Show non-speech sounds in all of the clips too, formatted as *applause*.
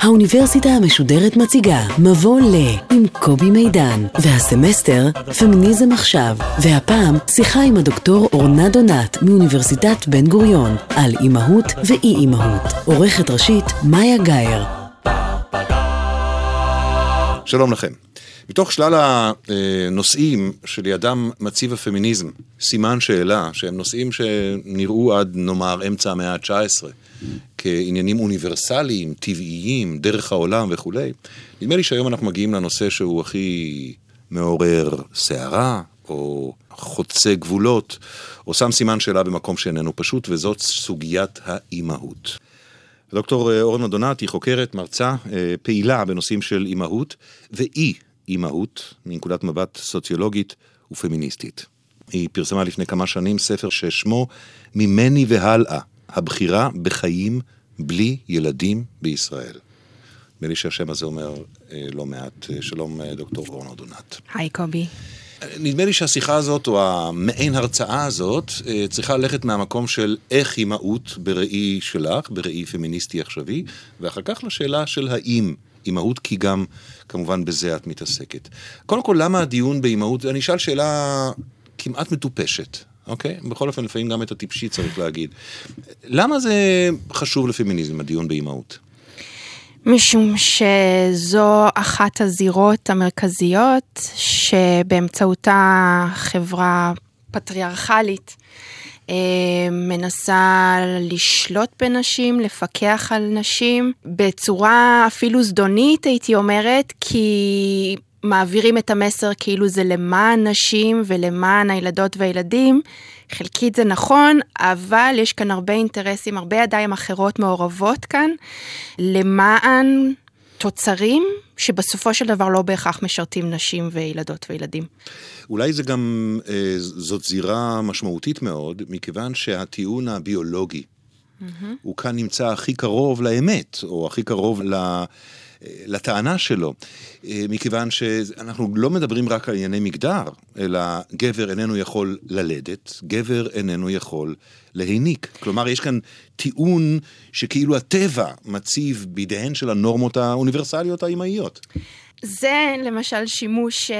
האוניברסיטה המשודרת מציגה מבוא ל עם קובי מידן, והסמסטר פמיניזם עכשיו, והפעם שיחה עם הדוקטור אורנה דונת מאוניברסיטת בן גוריון על אימהות ואי אימהות. עורכת ראשית מאיה גאייר. שלום לכם. מתוך שלל הנושאים שלידם מציב הפמיניזם סימן שאלה, שהם נושאים שנראו עד נאמר אמצע המאה ה-19 כעניינים אוניברסליים, טבעיים, דרך העולם וכולי, נדמה לי שהיום אנחנו מגיעים לנושא שהוא הכי מעורר סערה, או חוצה גבולות, או שם סימן שאלה במקום שאיננו פשוט, וזאת סוגיית האימהות. דוקטור אורנה דונת היא חוקרת, מרצה, פעילה בנושאים של אימהות ואי אימהות מנקודת מבט סוציולוגית ופמיניסטית. היא פרסמה לפני כמה שנים ספר ששמו ממני והלאה, הבחירה בחיים בלי ילדים בישראל. נדמה לי שהשם הזה אומר אה, לא מעט. שלום דוקטור אורנה דונת. היי קובי. נדמה לי שהשיחה הזאת, או המעין הרצאה הזאת, צריכה ללכת מהמקום של איך אימהות בראי שלך, בראי פמיניסטי עכשווי, ואחר כך לשאלה של האם אימהות, כי גם כמובן בזה את מתעסקת. קודם כל, למה הדיון באימהות? אני אשאל שאלה כמעט מטופשת, אוקיי? בכל אופן, לפעמים גם את הטיפשי צריך להגיד. למה זה חשוב לפמיניזם, הדיון באימהות? משום שזו אחת הזירות המרכזיות שבאמצעותה חברה פטריארכלית מנסה לשלוט בנשים, לפקח על נשים, בצורה אפילו זדונית הייתי אומרת, כי מעבירים את המסר כאילו זה למען נשים ולמען הילדות והילדים. חלקית זה נכון, אבל יש כאן הרבה אינטרסים, הרבה ידיים אחרות מעורבות כאן, למען תוצרים שבסופו של דבר לא בהכרח משרתים נשים וילדות וילדים. אולי זה גם, אה, זאת זירה משמעותית מאוד, מכיוון שהטיעון הביולוגי, mm-hmm. הוא כאן נמצא הכי קרוב לאמת, או הכי קרוב ל... לטענה שלו, מכיוון שאנחנו לא מדברים רק על ענייני מגדר, אלא גבר איננו יכול ללדת, גבר איננו יכול להיניק. כלומר, יש כאן טיעון שכאילו הטבע מציב בידיהן של הנורמות האוניברסליות האימהיות. זה למשל שימוש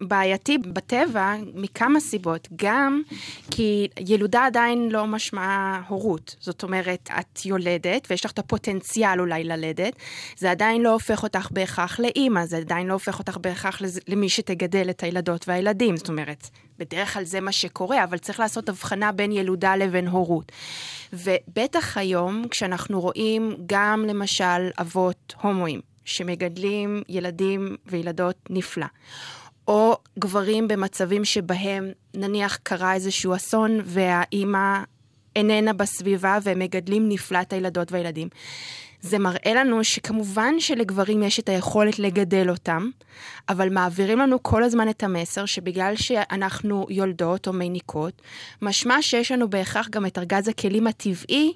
בעייתי בטבע מכמה סיבות, גם כי ילודה עדיין לא משמעה הורות, זאת אומרת את יולדת ויש לך את הפוטנציאל אולי ללדת, זה עדיין לא הופך אותך בהכרח לאימא, זה עדיין לא הופך אותך בהכרח למי שתגדל את הילדות והילדים, זאת אומרת, בדרך כלל זה מה שקורה, אבל צריך לעשות הבחנה בין ילודה לבין הורות. ובטח היום כשאנחנו רואים גם למשל אבות הומואים, שמגדלים ילדים וילדות נפלא. או גברים במצבים שבהם נניח קרה איזשהו אסון והאימא איננה בסביבה והם מגדלים נפלא את הילדות והילדים. זה מראה לנו שכמובן שלגברים יש את היכולת לגדל אותם, אבל מעבירים לנו כל הזמן את המסר שבגלל שאנחנו יולדות או מניקות, משמע שיש לנו בהכרח גם את ארגז הכלים הטבעי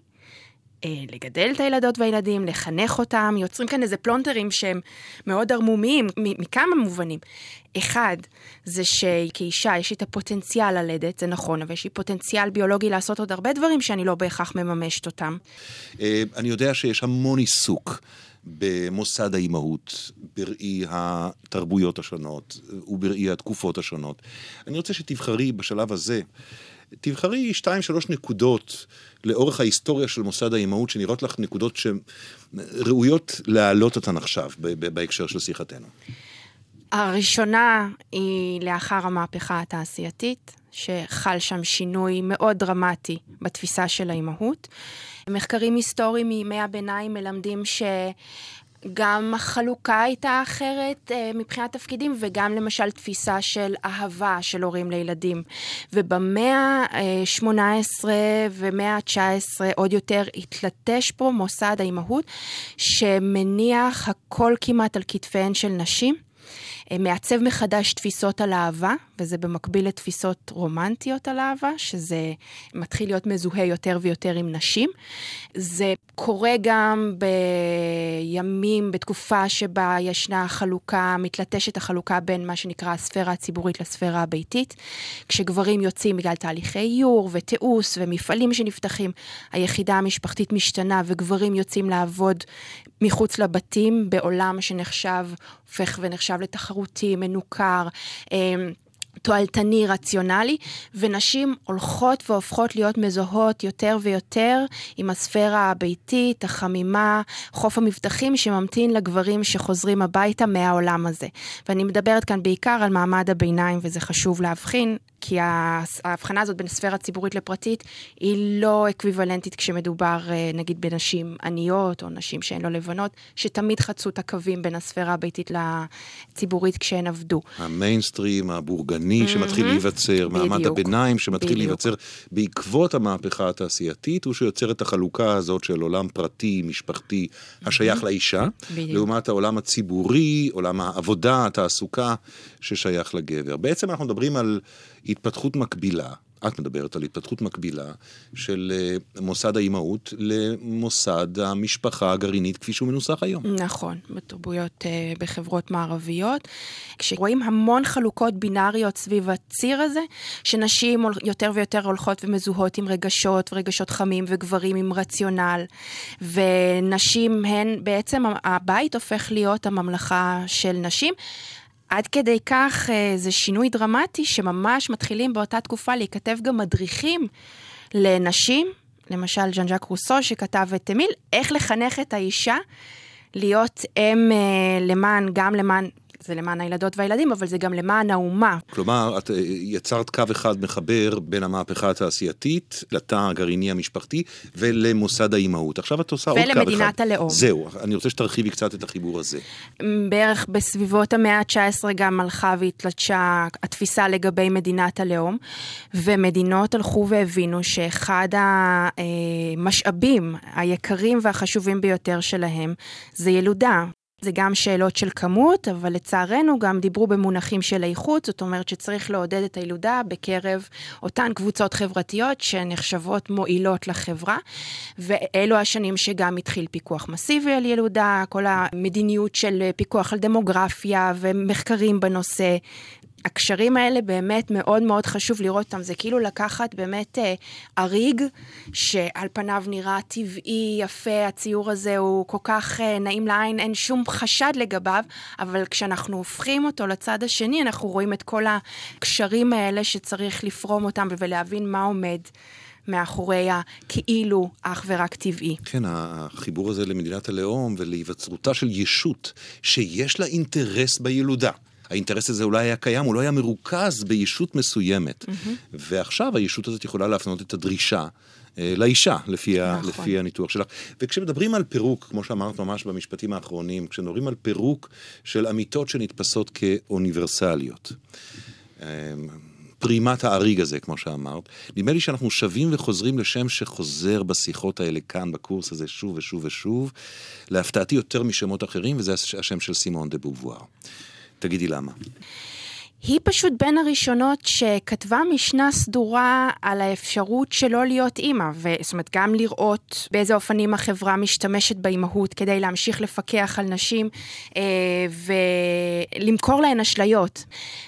לגדל את הילדות והילדים, לחנך אותם, יוצרים כאן איזה פלונטרים שהם מאוד ערמומיים, מכמה מובנים. אחד, זה שכאישה יש לי את הפוטנציאל ללדת, זה נכון, אבל יש לי פוטנציאל ביולוגי לעשות עוד הרבה דברים שאני לא בהכרח מממשת אותם. אה, אני יודע שיש המון עיסוק. במוסד האימהות, בראי התרבויות השונות ובראי התקופות השונות. אני רוצה שתבחרי בשלב הזה תבחרי שתיים, שלוש נקודות לאורך ההיסטוריה של מוסד האימהות, שנראות לך נקודות שראויות להעלות אותן עכשיו, בהקשר של שיחתנו. הראשונה היא לאחר המהפכה התעשייתית, שחל שם שינוי מאוד דרמטי בתפיסה של האימהות. מחקרים היסטוריים מימי הביניים מלמדים ש... גם החלוקה הייתה אחרת אה, מבחינת תפקידים, וגם למשל תפיסה של אהבה של הורים לילדים. ובמאה ה-18 ומאה ה-19 עוד יותר התלטש פה מוסד האימהות, שמניח הכל כמעט על כתפיהן של נשים. אה, מעצב מחדש תפיסות על אהבה, וזה במקביל לתפיסות רומנטיות על אהבה, שזה מתחיל להיות מזוהה יותר ויותר עם נשים. זה קורה גם בימים, בתקופה שבה ישנה חלוקה, מתלטשת החלוקה בין מה שנקרא הספירה הציבורית לספירה הביתית. כשגברים יוצאים בגלל תהליכי איור ותיעוש ומפעלים שנפתחים, היחידה המשפחתית משתנה וגברים יוצאים לעבוד מחוץ לבתים בעולם שנחשב, הופך ונחשב לתחרותי, מנוכר. אמ, תועלתני, רציונלי, ונשים הולכות והופכות להיות מזוהות יותר ויותר עם הספירה הביתית, החמימה, חוף המבטחים שממתין לגברים שחוזרים הביתה מהעולם הזה. ואני מדברת כאן בעיקר על מעמד הביניים, וזה חשוב להבחין. כי ההבחנה הזאת בין ספירה ציבורית לפרטית היא לא אקוויוולנטית כשמדובר אה, נגיד בנשים עניות או נשים שהן לא לבנות, שתמיד חצו את הקווים בין הספירה הביתית לציבורית כשהן עבדו. המיינסטרים הבורגני mm-hmm. שמתחיל להיווצר, בדיוק, מעמד הביניים שמתחיל בדיוק. להיווצר בעקבות המהפכה התעשייתית, הוא שיוצר את החלוקה הזאת של עולם פרטי, משפחתי, השייך mm-hmm. לאישה, בדיוק. לעומת העולם הציבורי, עולם העבודה, התעסוקה, ששייך לגבר. בעצם אנחנו מדברים על... התפתחות מקבילה, את מדברת על התפתחות מקבילה של אה, מוסד האימהות למוסד המשפחה הגרעינית כפי שהוא מנוסח היום. נכון, בתרבויות, אה, בחברות מערביות. כשרואים המון חלוקות בינאריות סביב הציר הזה, שנשים יותר ויותר הולכות ומזוהות עם רגשות, ורגשות חמים, וגברים עם רציונל, ונשים הן, בעצם הבית הופך להיות הממלכה של נשים. עד כדי כך אה, זה שינוי דרמטי שממש מתחילים באותה תקופה להיכתב גם מדריכים לנשים, למשל ז'אן ז'אק רוסו שכתב את אמיל, איך לחנך את האישה להיות אם אה, למען, גם למען זה למען הילדות והילדים, אבל זה גם למען האומה. כלומר, את אה, יצרת קו אחד מחבר בין המהפכה התעשייתית לתא הגרעיני המשפחתי ולמוסד האימהות. עכשיו את עושה עוד קו אחד. ולמדינת הלאום. זהו, אני רוצה שתרחיבי קצת את החיבור הזה. בערך בסביבות המאה ה-19 גם הלכה והתלדשה התפיסה לגבי מדינת הלאום, ומדינות הלכו והבינו שאחד המשאבים היקרים והחשובים ביותר שלהם זה ילודה. זה גם שאלות של כמות, אבל לצערנו גם דיברו במונחים של איכות, זאת אומרת שצריך לעודד את הילודה בקרב אותן קבוצות חברתיות שנחשבות מועילות לחברה, ואלו השנים שגם התחיל פיקוח מסיבי על ילודה, כל המדיניות של פיקוח על דמוגרפיה ומחקרים בנושא, הקשרים האלה באמת מאוד מאוד חשוב לראות אותם. זה כאילו לקחת באמת אה, אריג, שעל פניו נראה טבעי, יפה, הציור הזה הוא כל כך אה, נעים לעין, אין שום חשד לגביו, אבל כשאנחנו הופכים אותו לצד השני, אנחנו רואים את כל הקשרים האלה שצריך לפרום אותם ולהבין מה עומד. מאחורי הכאילו אך ורק טבעי. כן, החיבור הזה למדינת הלאום ולהיווצרותה של ישות שיש לה אינטרס בילודה. האינטרס הזה אולי היה קיים, הוא לא היה מרוכז בישות מסוימת. Mm-hmm. ועכשיו הישות הזאת יכולה להפנות את הדרישה. אה, לאישה, לפי, נכון. לפי הניתוח שלך. וכשמדברים על פירוק, כמו שאמרת ממש במשפטים האחרונים, כשמדברים על פירוק של אמיתות שנתפסות כאוניברסליות, אמ, פרימת האריג הזה, כמו שאמרת, נדמה לי שאנחנו שבים וחוזרים לשם שחוזר בשיחות האלה כאן, בקורס הזה, שוב ושוב ושוב, להפתעתי יותר משמות אחרים, וזה השם של סימון דה בובואר. תגידי למה. היא פשוט בין הראשונות שכתבה משנה סדורה על האפשרות שלא להיות אימא, זאת אומרת גם לראות באיזה אופנים החברה משתמשת באימהות כדי להמשיך לפקח על נשים אה, ולמכור להן אשליות.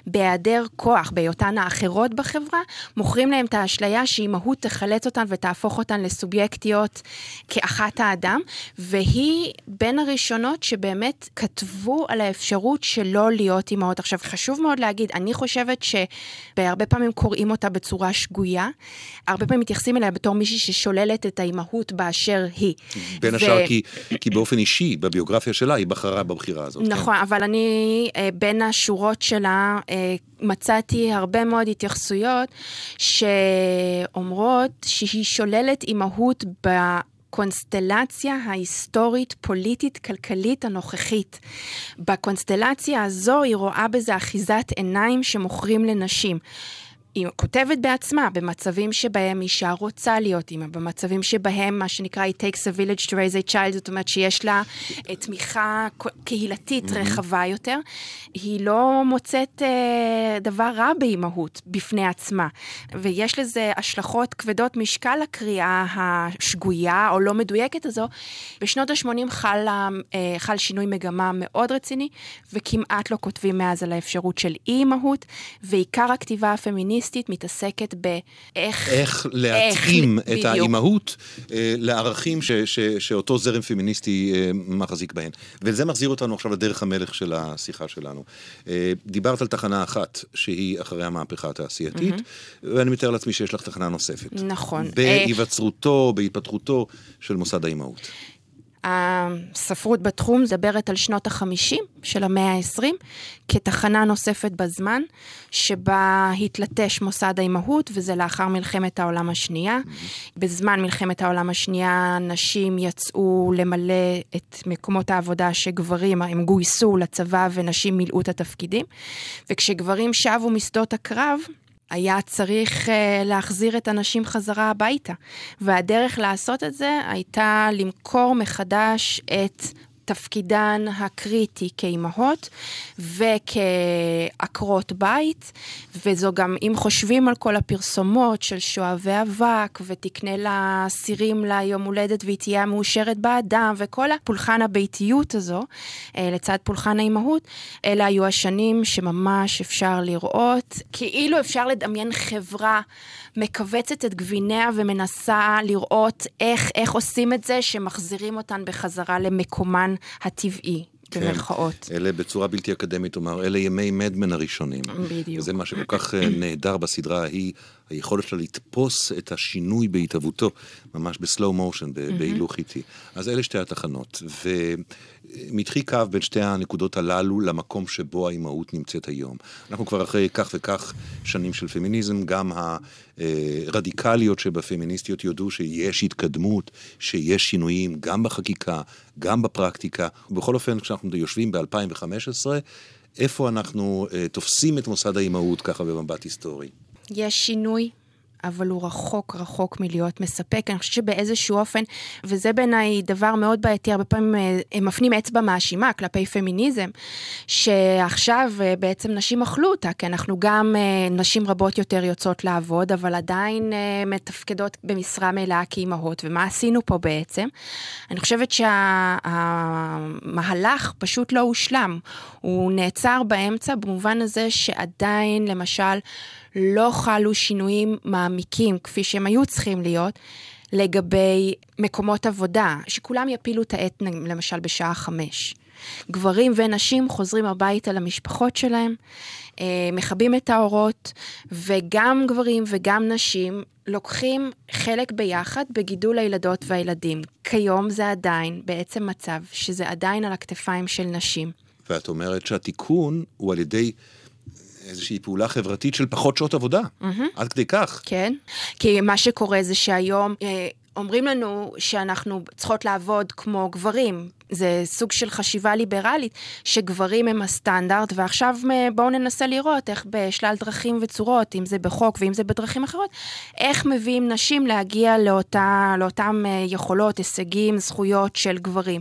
בהיעדר כוח, בהיותן האחרות בחברה, מוכרים להן את האשליה שאימהות תחלץ אותן ותהפוך אותן לסובייקטיות כאחת האדם, והיא בין הראשונות שבאמת כתבו על האפשרות שלא להיות אימהות. עכשיו חשוב מאוד להגיד להגיד, אני חושבת שבהרבה פעמים קוראים אותה בצורה שגויה, הרבה פעמים מתייחסים אליה בתור מישהי ששוללת את האימהות באשר היא. בין ו... השאר כי, כי באופן אישי, בביוגרפיה שלה, היא בחרה בבחירה הזאת. נכון, כן. אבל אני אה, בין השורות שלה אה, מצאתי הרבה מאוד התייחסויות שאומרות שהיא שוללת אימהות ב... הקונסטלציה ההיסטורית-פוליטית-כלכלית הנוכחית. בקונסטלציה הזו היא רואה בזה אחיזת עיניים שמוכרים לנשים. היא כותבת בעצמה, במצבים שבהם אישה רוצה להיות אימא, במצבים שבהם מה שנקרא It takes a village to raise a child, זאת אומרת שיש לה אה, תמיכה קהילתית mm-hmm. רחבה יותר, היא לא מוצאת אה, דבר רע באימהות בפני עצמה. ויש לזה השלכות כבדות משקל לקריאה השגויה או לא מדויקת הזו. בשנות ה-80 חל, אה, חל שינוי מגמה מאוד רציני, וכמעט לא כותבים מאז על האפשרות של אי-אימהות, ועיקר הכתיבה הפמיניסטית מתעסקת באיך... איך להתאים איך, את האימהות אה, לערכים ש, ש, שאותו זרם פמיניסטי אה, מחזיק בהן. וזה מחזיר אותנו עכשיו לדרך המלך של השיחה שלנו. אה, דיברת על תחנה אחת, שהיא אחרי המהפכה התעשייתית, mm-hmm. ואני מתאר לעצמי שיש לך תחנה נוספת. נכון. בהיווצרותו, בהתפתחותו של מוסד האימהות. הספרות בתחום מדברת על שנות החמישים של המאה ה-20 כתחנה נוספת בזמן, שבה התלטש מוסד האימהות, וזה לאחר מלחמת העולם השנייה. בזמן מלחמת העולם השנייה נשים יצאו למלא את מקומות העבודה שגברים, הם גויסו לצבא ונשים מילאו את התפקידים. וכשגברים שבו משדות הקרב, היה צריך uh, להחזיר את הנשים חזרה הביתה. והדרך לעשות את זה הייתה למכור מחדש את תפקידן הקריטי כאימהות וכעקרות בית, וזו גם, אם חושבים על כל הפרסומות של שואבי אבק, ותקנה לאסירים ליום הולדת והיא תהיה מאושרת באדם, וכל הפולחן הביתיות הזו, אה, לצד פולחן האימהות, אלה היו השנים שממש אפשר לראות, כאילו אפשר לדמיין חברה מכווצת את גביניה ומנסה לראות איך, איך עושים את זה, שמחזירים אותן בחזרה למקומן הטבעי. כן, במרכאות. אלה בצורה בלתי אקדמית, כלומר, אלה ימי מדמן הראשונים. בדיוק. וזה מה שכל כך אה, נהדר בסדרה ההיא, היכולת שלה לתפוס את השינוי בהתהוותו, ממש בסלואו מושן, בהילוך איטי. אז אלה שתי התחנות. ומתחי קו בין שתי הנקודות הללו למקום שבו האימהות נמצאת היום. אנחנו כבר אחרי כך וכך שנים של פמיניזם, גם הרדיקליות שבפמיניסטיות יודו שיש התקדמות, שיש שינויים גם בחקיקה, גם בפרקטיקה. בכל אופן, כשאנחנו יושבים ב-2015, איפה אנחנו uh, תופסים את מוסד האימהות ככה במבט היסטורי? יש שינוי אבל הוא רחוק רחוק מלהיות מספק. אני חושבת שבאיזשהו אופן, וזה בעיניי דבר מאוד בעייתי, הרבה פעמים אה, הם מפנים אצבע מאשימה כלפי פמיניזם, שעכשיו אה, בעצם נשים אכלו אותה, כי אנחנו גם, אה, נשים רבות יותר יוצאות לעבוד, אבל עדיין מתפקדות במשרה מלאה כאימהות, ומה עשינו פה בעצם? אני חושבת שהמהלך פשוט לא הושלם, הוא נעצר באמצע במובן הזה שעדיין, למשל, לא חלו שינויים מעמיקים כפי שהם היו צריכים להיות לגבי מקומות עבודה, שכולם יפילו את העט למשל בשעה חמש. גברים ונשים חוזרים הביתה למשפחות שלהם, אה, מכבים את האורות, וגם גברים וגם נשים לוקחים חלק ביחד בגידול הילדות והילדים. כיום זה עדיין בעצם מצב שזה עדיין על הכתפיים של נשים. ואת אומרת שהתיקון הוא על ידי איזושהי פעולה חברתית של פחות שעות עבודה, mm-hmm. עד כדי כך. כן, כי מה שקורה זה שהיום... אה, אומרים לנו שאנחנו צריכות לעבוד כמו גברים, זה סוג של חשיבה ליברלית, שגברים הם הסטנדרט, ועכשיו בואו ננסה לראות איך בשלל דרכים וצורות, אם זה בחוק ואם זה בדרכים אחרות, איך מביאים נשים להגיע לאותם אה, יכולות, הישגים, זכויות של גברים.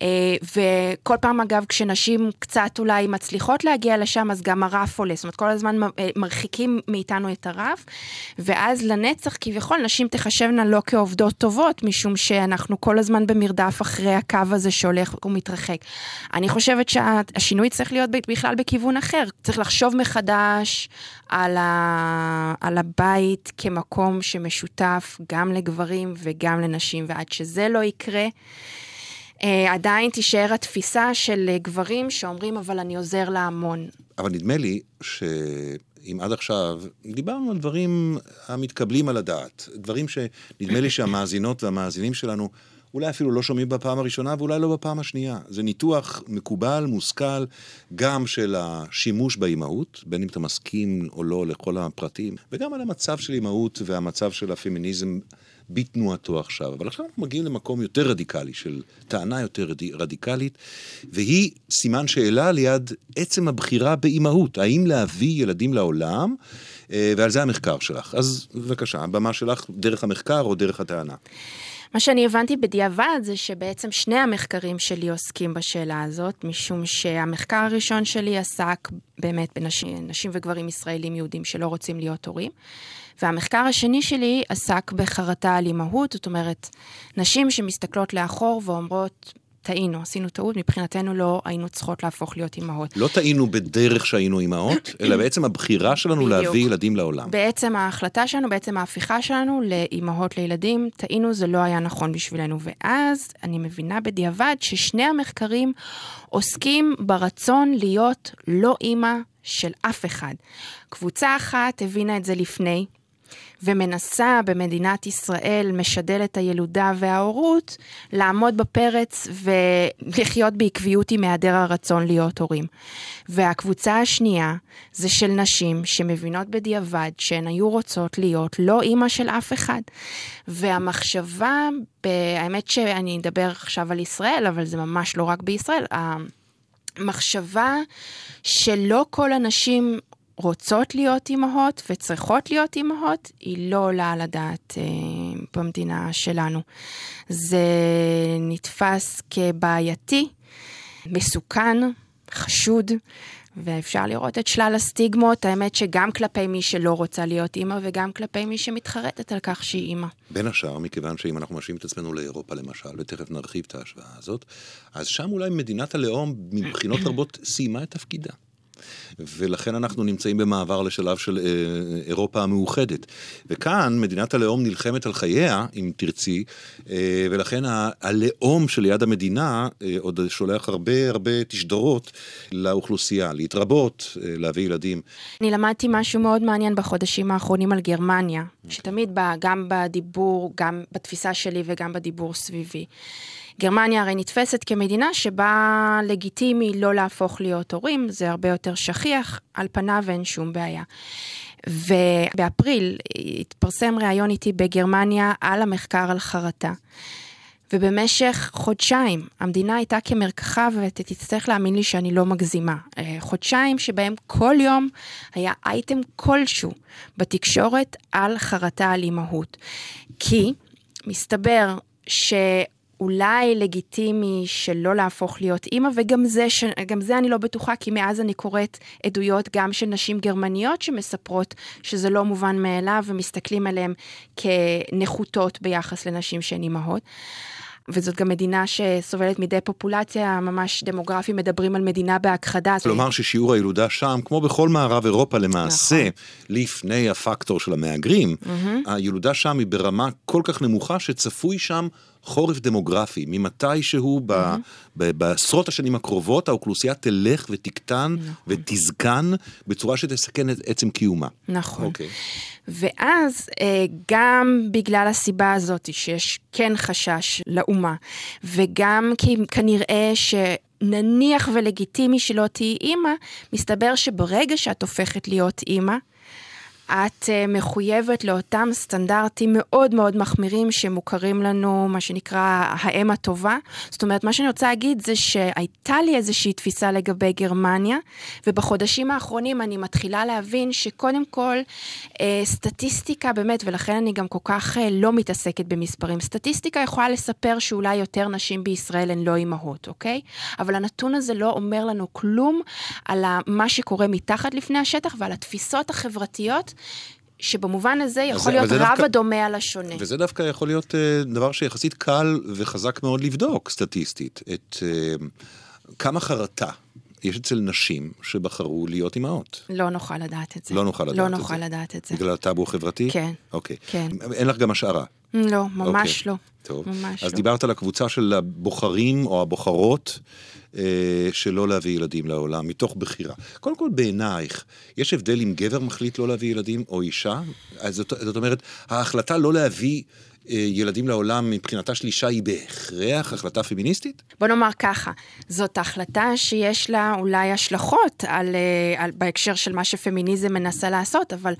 אה, וכל פעם, אגב, כשנשים קצת אולי מצליחות להגיע לשם, אז גם הרף עולה. זאת אומרת, כל הזמן אה, מרחיקים מאיתנו את הרף, ואז לנצח, כביכול, נשים תחשבנה לא כעובדות טובות, משום שאנחנו כל הזמן במרדף אחרי הקו הזה שהולך ומתרחק. אני חושבת שהשינוי צריך להיות בכלל בכיוון אחר. צריך לחשוב מחדש על, ה... על הבית כמקום שמשותף גם לגברים וגם לנשים, ועד שזה לא יקרה, אה, עדיין תישאר התפיסה של גברים שאומרים, אבל אני עוזר להמון. אבל נדמה לי ש... אם עד עכשיו דיברנו על דברים המתקבלים על הדעת, דברים שנדמה לי שהמאזינות והמאזינים שלנו אולי אפילו לא שומעים בפעם הראשונה ואולי לא בפעם השנייה. זה ניתוח מקובל, מושכל, גם של השימוש באימהות, בין אם אתה מסכים או לא לכל הפרטים, וגם על המצב של אימהות והמצב של הפמיניזם בתנועתו עכשיו. אבל עכשיו אנחנו מגיעים למקום יותר רדיקלי, של טענה יותר רדיקלית, והיא סימן שאלה ליד עצם הבחירה באימהות. האם להביא ילדים לעולם, אה, ועל זה המחקר שלך. אז בבקשה, הבמה שלך דרך המחקר או דרך הטענה. מה שאני הבנתי בדיעבד זה שבעצם שני המחקרים שלי עוסקים בשאלה הזאת, משום שהמחקר הראשון שלי עסק באמת בנשים וגברים ישראלים יהודים שלא רוצים להיות הורים, והמחקר השני שלי עסק בחרטה על אימהות, זאת אומרת, נשים שמסתכלות לאחור ואומרות, טעינו, עשינו טעות, מבחינתנו לא היינו צריכות להפוך להיות אימהות. לא טעינו בדרך שהיינו אימהות, *clears throat* אלא בעצם הבחירה שלנו בדיוק. להביא ילדים לעולם. בעצם ההחלטה שלנו, בעצם ההפיכה שלנו לאימהות לילדים, טעינו, זה לא היה נכון בשבילנו. ואז אני מבינה בדיעבד ששני המחקרים עוסקים ברצון להיות לא אימא של אף אחד. קבוצה אחת הבינה את זה לפני, ומנסה במדינת ישראל, משדלת הילודה וההורות, לעמוד בפרץ ולחיות בעקביות עם היעדר הרצון להיות הורים. והקבוצה השנייה זה של נשים שמבינות בדיעבד שהן היו רוצות להיות לא אימא של אף אחד. והמחשבה, האמת שאני אדבר עכשיו על ישראל, אבל זה ממש לא רק בישראל, המחשבה שלא כל הנשים רוצות להיות אימהות וצריכות להיות אימהות, היא לא עולה על הדעת אה, במדינה שלנו. זה נתפס כבעייתי, מסוכן, חשוד, ואפשר לראות את שלל הסטיגמות, האמת שגם כלפי מי שלא רוצה להיות אימא וגם כלפי מי שמתחרטת על כך שהיא אימא. בין השאר, מכיוון שאם אנחנו משווים את עצמנו לאירופה למשל, ותכף נרחיב את ההשוואה הזאת, אז שם אולי מדינת הלאום מבחינות *coughs* רבות סיימה את תפקידה. ולכן אנחנו נמצאים במעבר לשלב של אה, אירופה המאוחדת. וכאן מדינת הלאום נלחמת על חייה, אם תרצי, אה, ולכן ה- הלאום שליד המדינה אה, עוד שולח הרבה הרבה תשדורות לאוכלוסייה, להתרבות, אה, להביא ילדים. אני למדתי משהו מאוד מעניין בחודשים האחרונים על גרמניה, שתמיד בא גם בדיבור, גם בתפיסה שלי וגם בדיבור סביבי. גרמניה הרי נתפסת כמדינה שבה לגיטימי לא להפוך להיות הורים, זה הרבה יותר שכיח, על פניו אין שום בעיה. ובאפריל התפרסם ראיון איתי בגרמניה על המחקר על חרטה. ובמשך חודשיים המדינה הייתה כמרקחה, ותצטרך להאמין לי שאני לא מגזימה. אה, חודשיים שבהם כל יום היה אייטם כלשהו בתקשורת על חרטה על אימהות. כי מסתבר ש... אולי לגיטימי שלא להפוך להיות אימא, וגם זה, ש... זה אני לא בטוחה, כי מאז אני קוראת עדויות גם של נשים גרמניות שמספרות שזה לא מובן מאליו, ומסתכלים עליהן כנחותות ביחס לנשים שהן אימהות. וזאת גם מדינה שסובלת מדי פופולציה ממש דמוגרפי, מדברים על מדינה בהכחדה. כלומר ששיעור הילודה שם, כמו בכל מערב אירופה למעשה, נכון. לפני הפקטור של המהגרים, mm-hmm. הילודה שם היא ברמה כל כך נמוכה שצפוי שם חורף דמוגרפי, ממתי שהוא mm-hmm. ב, ב, בעשרות השנים הקרובות האוכלוסייה תלך ותקטן נכון. ותזקן בצורה שתסכן את עצם קיומה. נכון. Okay. אוקיי. ואז אה, גם בגלל הסיבה הזאת שיש כן חשש לאומה, וגם כי כנראה ש... נניח ולגיטימי שלא תהיי אימא, מסתבר שברגע שאת הופכת להיות אימא, את אה, מחויבת לאותם סטנדרטים מאוד מאוד מחמירים שמוכרים לנו, מה שנקרא האם הטובה. זאת אומרת, מה שאני רוצה להגיד זה שהייתה לי איזושהי תפיסה לגבי גרמניה, ובחודשים האחרונים אני מתחילה להבין שקודם כל, אה, סטטיסטיקה באמת, ולכן אני גם כל כך אה, לא מתעסקת במספרים, סטטיסטיקה יכולה לספר שאולי יותר נשים בישראל הן לא אימהות, אוקיי? אבל הנתון הזה לא אומר לנו כלום על מה שקורה מתחת לפני השטח ועל התפיסות החברתיות שבמובן הזה יכול להיות רב דווקא, הדומה על השונה. וזה דווקא יכול להיות uh, דבר שיחסית קל וחזק מאוד לבדוק סטטיסטית, את uh, כמה חרטה יש אצל נשים שבחרו להיות אימהות. לא נוכל לדעת את זה. לא נוכל לדעת לא את נוכל זה. לדעת את זה. בגלל הטאבו החברתי? כן. אוקיי. כן. אין לך גם השערה? לא, ממש אוקיי. לא. טוב. ממש אז לא. דיברת על הקבוצה של הבוחרים או הבוחרות. אה, שלא להביא ילדים לעולם, מתוך בחירה. קודם כל, בעינייך, יש הבדל אם גבר מחליט לא להביא ילדים או אישה? אז זאת, זאת אומרת, ההחלטה לא להביא ילדים לעולם מבחינתה של אישה היא בהכרח החלטה פמיניסטית? בוא נאמר ככה, זאת החלטה שיש לה אולי השלכות על, אה, על, בהקשר של מה שפמיניזם מנסה לעשות, אבל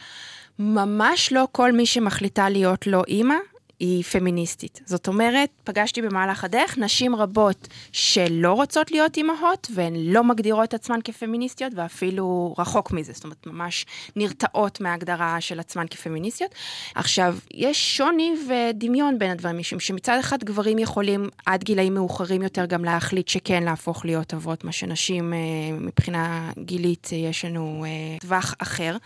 ממש לא כל מי שמחליטה להיות לא אימא, היא פמיניסטית. זאת אומרת, פגשתי במהלך הדרך נשים רבות שלא רוצות להיות אימהות, והן לא מגדירות עצמן כפמיניסטיות, ואפילו רחוק מזה, זאת אומרת, ממש נרתעות מההגדרה של עצמן כפמיניסטיות. עכשיו, יש שוני ודמיון בין הדברים, משום שמצד אחד גברים יכולים עד גילאים מאוחרים יותר גם להחליט שכן להפוך להיות אבות, מה שנשים אה, מבחינה גילית יש לנו אה, טווח אחר.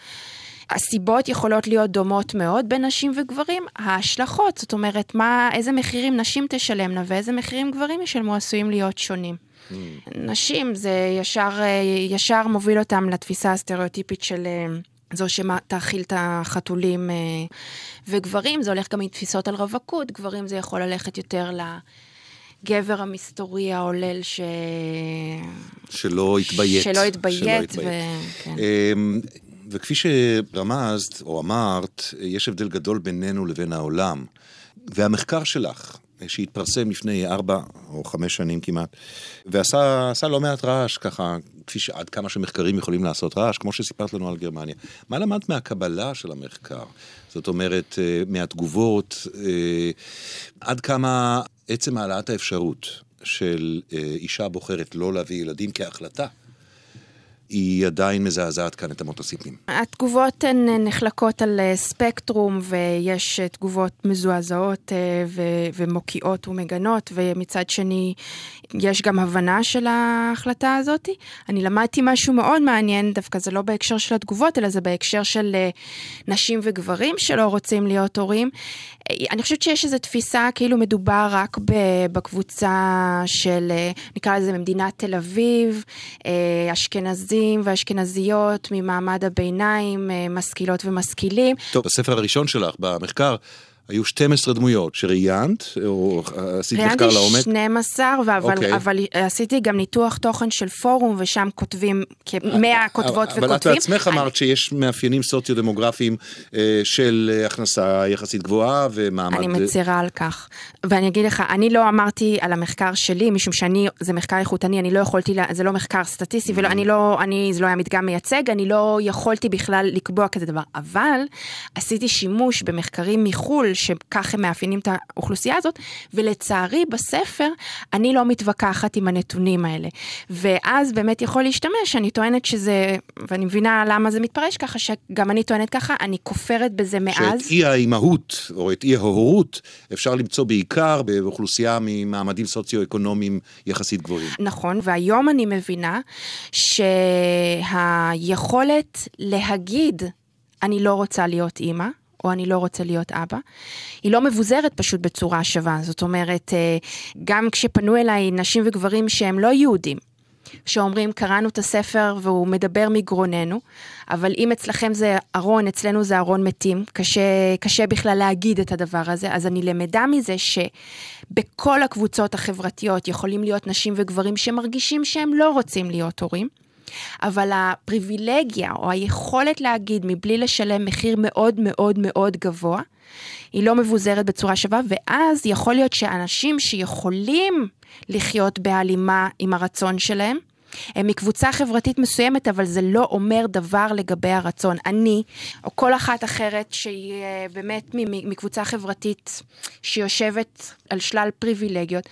הסיבות יכולות להיות דומות מאוד בין נשים וגברים, ההשלכות, זאת אומרת, מה, איזה מחירים נשים תשלמנה ואיזה מחירים גברים ישלמו עשויים להיות שונים. Mm. נשים זה ישר, ישר מוביל אותם לתפיסה הסטריאוטיפית של אה, זו שתאכיל את החתולים, אה, וגברים זה הולך גם עם תפיסות על רווקות, גברים זה יכול ללכת יותר ל... גבר המסתורי ההולל ש... שלא התביית. שלא התביית. ו... כן. וכפי שרמזת או אמרת, יש הבדל גדול בינינו לבין העולם. והמחקר שלך, שהתפרסם לפני ארבע או חמש שנים כמעט, ועשה לא מעט רעש ככה, כפי שעד כמה שמחקרים יכולים לעשות רעש, כמו שסיפרת לנו על גרמניה. מה למדת מהקבלה של המחקר? זאת אומרת, אה, מהתגובות, אה, עד כמה עצם העלאת האפשרות של אה, אישה בוחרת לא להביא ילדים כהחלטה, היא עדיין מזעזעת כאן את המוטוסיפים. התגובות הן נחלקות על אה, ספקטרום, ויש אה, תגובות מזועזעות אה, ומוקיעות ומגנות, ומצד שני, יש גם הבנה של ההחלטה הזאת. אני למדתי משהו מאוד מעניין, דווקא זה לא בהקשר של התגובות, אלא זה בהקשר של נשים וגברים שלא רוצים להיות הורים. אני חושבת שיש איזו תפיסה כאילו מדובר רק בקבוצה של, נקרא לזה ממדינת תל אביב, אשכנזים ואשכנזיות ממעמד הביניים, משכילות ומשכילים. טוב, בספר הראשון שלך, במחקר, היו 12 דמויות שראיינת, או עשית מחקר לעומק? ראיינתי 12, אבל, okay. אבל עשיתי גם ניתוח תוכן של פורום, ושם כותבים כ-100 כותבות אבל וכותבים. אבל את בעצמך אמרת אני... שיש מאפיינים סוציו-דמוגרפיים אה, של הכנסה יחסית גבוהה ומעמד... אני מצהירה על כך. ואני אגיד לך, אני לא אמרתי על המחקר שלי, משום שאני, זה מחקר איכותני, אני לא יכולתי, לה, זה לא מחקר סטטיסטי, ולא, אני לא, אני, זה לא היה מדגם מייצג, אני לא יכולתי בכלל לקבוע כזה דבר. אבל עשיתי שימוש במחקרים מחו"ל, שכך הם מאפיינים את האוכלוסייה הזאת, ולצערי בספר אני לא מתווכחת עם הנתונים האלה. ואז באמת יכול להשתמש, אני טוענת שזה, ואני מבינה למה זה מתפרש ככה, שגם אני טוענת ככה, אני כופרת בזה מאז. שאת אי האימהות, או את אי ההורות, אפשר למצוא בעיקר באוכלוסייה ממעמדים סוציו-אקונומיים יחסית גבוהים. נכון, והיום אני מבינה שהיכולת להגיד, אני לא רוצה להיות אימא, או אני לא רוצה להיות אבא, היא לא מבוזרת פשוט בצורה שווה. זאת אומרת, אה, גם כשפנו אליי נשים וגברים שהם לא יהודים, שאומרים, קראנו את הספר והוא מדבר מגרוננו, אבל אם אצלכם זה ארון, אצלנו זה ארון מתים, קשה, קשה בכלל להגיד את הדבר הזה, אז אני למדה מזה שבכל הקבוצות החברתיות יכולים להיות נשים וגברים שמרגישים שהם לא רוצים להיות הורים. אבל הפריבילגיה או היכולת להגיד מבלי לשלם מחיר מאוד מאוד מאוד גבוה, היא לא מבוזרת בצורה שווה, ואז יכול להיות שאנשים שיכולים לחיות בהלימה עם הרצון שלהם, הם מקבוצה חברתית מסוימת, אבל זה לא אומר דבר לגבי הרצון. אני, או כל אחת אחרת שהיא אה, באמת מקבוצה חברתית שיושבת על שלל פריבילגיות,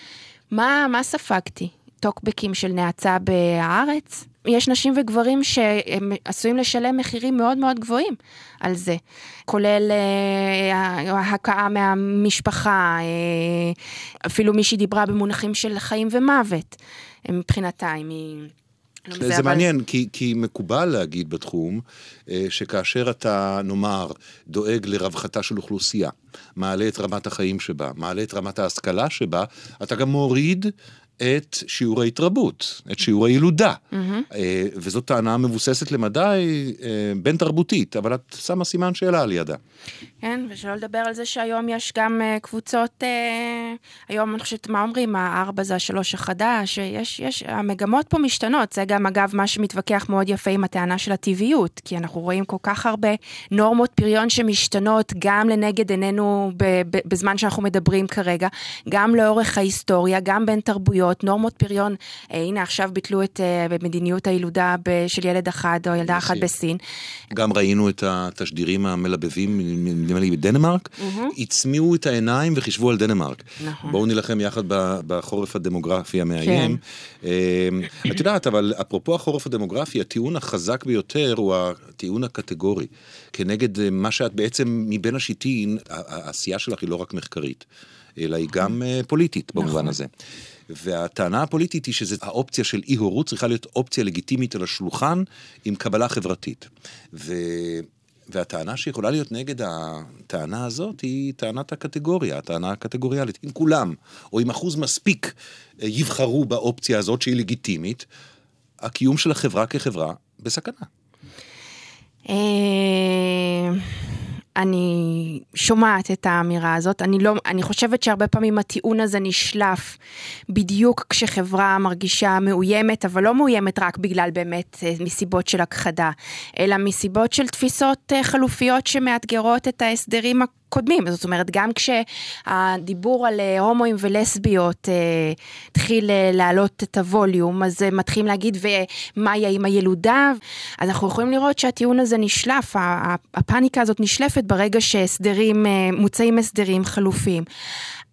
מה, מה ספגתי? טוקבקים של נאצה בהארץ? יש נשים וגברים שהם עשויים לשלם מחירים מאוד מאוד גבוהים על זה, כולל אה, הכאה מהמשפחה, אה, אפילו מישהי דיברה במונחים של חיים ומוות מבחינתה, אם היא... לא זה, זה אבל... מעניין, כי, כי מקובל להגיד בתחום אה, שכאשר אתה, נאמר, דואג לרווחתה של אוכלוסייה, מעלה את רמת החיים שבה, מעלה את רמת ההשכלה שבה, אתה גם מוריד את שיעור ההתרבות, את שיעור הילודה. Mm-hmm. וזאת טענה מבוססת למדי אה, בין תרבותית, אבל את שמה סימן שאלה על ידה. כן, ושלא לדבר על זה שהיום יש גם אה, קבוצות, היום אני חושבת, מה אומרים, הארבע זה השלוש החדש, יש, יש, המגמות פה משתנות, זה גם אגב מה שמתווכח מאוד יפה עם הטענה של הטבעיות, כי אנחנו רואים כל כך הרבה נורמות פריון שמשתנות גם לנגד עינינו בזמן שאנחנו מדברים כרגע, גם לאורך ההיסטוריה, גם בין תרבויות. נורמות פריון, אה, הנה עכשיו ביטלו את אה, מדיניות הילודה של ילד אחד או ילדה אחת בסין. גם ראינו את התשדירים המלבבים נדמה לי בדנמרק, הצמיעו את העיניים וחישבו על דנמרק. נכון. בואו נילחם יחד בחורף הדמוגרפי המאיים. כן. אה, את יודעת, אבל אפרופו החורף הדמוגרפי, הטיעון החזק ביותר הוא הטיעון הקטגורי. כנגד אה, מה שאת בעצם, מבין השיטין, העשייה שלך היא לא רק מחקרית, אלא היא גם אה, פוליטית במובן נכון. הזה. והטענה הפוליטית היא שהאופציה של אי הורות צריכה להיות אופציה לגיטימית על השולחן עם קבלה חברתית. ו... והטענה שיכולה להיות נגד הטענה הזאת היא טענת הקטגוריה, הטענה הקטגוריאלית. אם כולם, או אם אחוז מספיק, אה, יבחרו באופציה הזאת שהיא לגיטימית, הקיום של החברה כחברה בסכנה. אני שומעת את האמירה הזאת, אני, לא, אני חושבת שהרבה פעמים הטיעון הזה נשלף בדיוק כשחברה מרגישה מאוימת, אבל לא מאוימת רק בגלל באמת אה, מסיבות של הכחדה, אלא מסיבות של תפיסות אה, חלופיות שמאתגרות את ההסדרים הקודמים. זאת אומרת, גם כשהדיבור על אה, הומואים ולסביות אה, התחיל אה, להעלות את הווליום, אז אה, מתחילים להגיד, ומה יהיה עם הילודה? אז אנחנו יכולים לראות שהטיעון הזה נשלף, הפאניקה הזאת נשלפת ברגע שהסדרים, אה, מוצאים הסדרים חלופיים.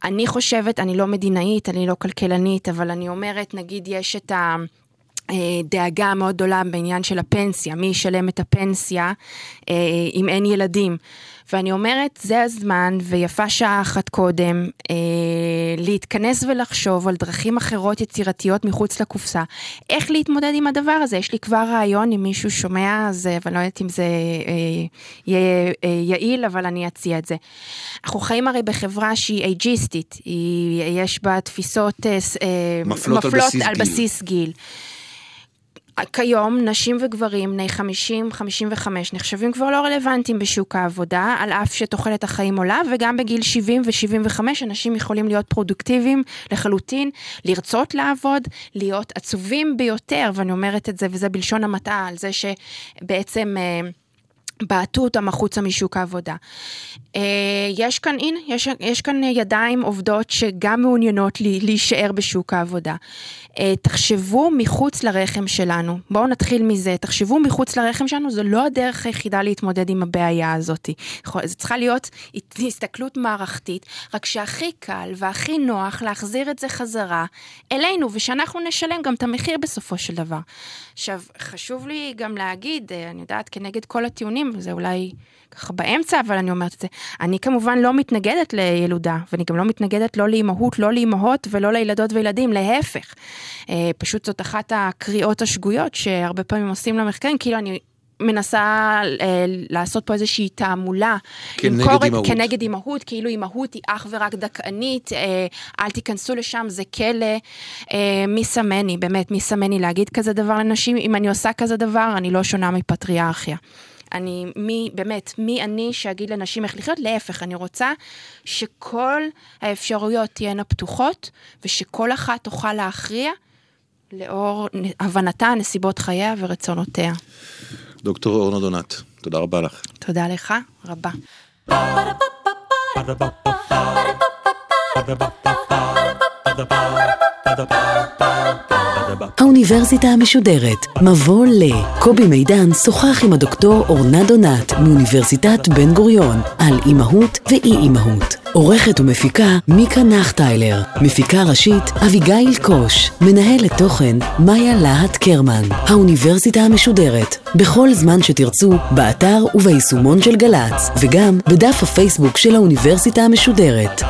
אני חושבת, אני לא מדינאית, אני לא כלכלנית, אבל אני אומרת, נגיד יש את ה... אה, דאגה מאוד גדולה בעניין של הפנסיה, מי ישלם את הפנסיה אה, אם אין ילדים. ואני אומרת, זה הזמן, ויפה שעה אחת קודם, אה, להתכנס ולחשוב על דרכים אחרות יצירתיות מחוץ לקופסה. איך להתמודד עם הדבר הזה? יש לי כבר רעיון, אם מישהו שומע, אז, ואני לא יודעת אם זה אה, יהיה אה, יעיל, אבל אני אציע את זה. אנחנו חיים הרי בחברה שהיא אייג'יסטית, היא, יש בה תפיסות אה, ס- אה, מפלות על בסיס על גיל. בסיס גיל. כיום נשים וגברים בני 50-55 נחשבים כבר לא רלוונטיים בשוק העבודה, על אף שתוחלת החיים עולה, וגם בגיל 70 ו-75 אנשים יכולים להיות פרודוקטיביים לחלוטין, לרצות לעבוד, להיות עצובים ביותר, ואני אומרת את זה, וזה בלשון המעטה, על זה שבעצם... בעטו אותם החוצה משוק העבודה. אה, יש כאן, הנה, יש, יש כאן ידיים עובדות שגם מעוניינות לי, להישאר בשוק העבודה. אה, תחשבו מחוץ לרחם שלנו, בואו נתחיל מזה, תחשבו מחוץ לרחם שלנו, זו לא הדרך היחידה להתמודד עם הבעיה הזאת. זו צריכה להיות הסתכלות מערכתית, רק שהכי קל והכי נוח להחזיר את זה חזרה אלינו, ושאנחנו נשלם גם את המחיר בסופו של דבר. עכשיו, חשוב לי גם להגיד, אה, אני יודעת, כנגד כל הטיעונים, זה אולי ככה באמצע, אבל אני אומרת את זה, אני כמובן לא מתנגדת לילודה, ואני גם לא מתנגדת לא לאימהות, לא לאימהות ולא לילדות וילדים, להפך. אה, פשוט זאת אחת הקריאות השגויות שהרבה פעמים עושים למחקרים, כאילו אני... מנסה אה, לעשות פה איזושהי תעמולה. כנגד אימהות. כנגד אימהות, כאילו אימהות היא אך ורק דכאנית, אה, אל תיכנסו לשם, זה כלא. אה, מי שמני, באמת, מי שמני להגיד כזה דבר לנשים? אם אני עושה כזה דבר, אני לא שונה מפטריארכיה. אני, מי, באמת, מי אני שאגיד לנשים איך לחיות? להפך, אני רוצה שכל האפשרויות תהיינה פתוחות, ושכל אחת תוכל להכריע לאור הבנתה, נסיבות חייה ורצונותיה. דוקטור אורנה דונת, תודה רבה לך. תודה לך, רבה. האוניברסיטה המשודרת, מבוא ל. קובי מידן שוחח עם הדוקטור אורנה דונת מאוניברסיטת בן גוריון על אימהות ואי אימהות. עורכת ומפיקה מיקה נחטיילר, מפיקה ראשית אביגיל קוש, מנהלת תוכן מאיה להט קרמן. האוניברסיטה המשודרת, בכל זמן שתרצו, באתר וביישומון של גל"צ, וגם בדף הפייסבוק של האוניברסיטה המשודרת.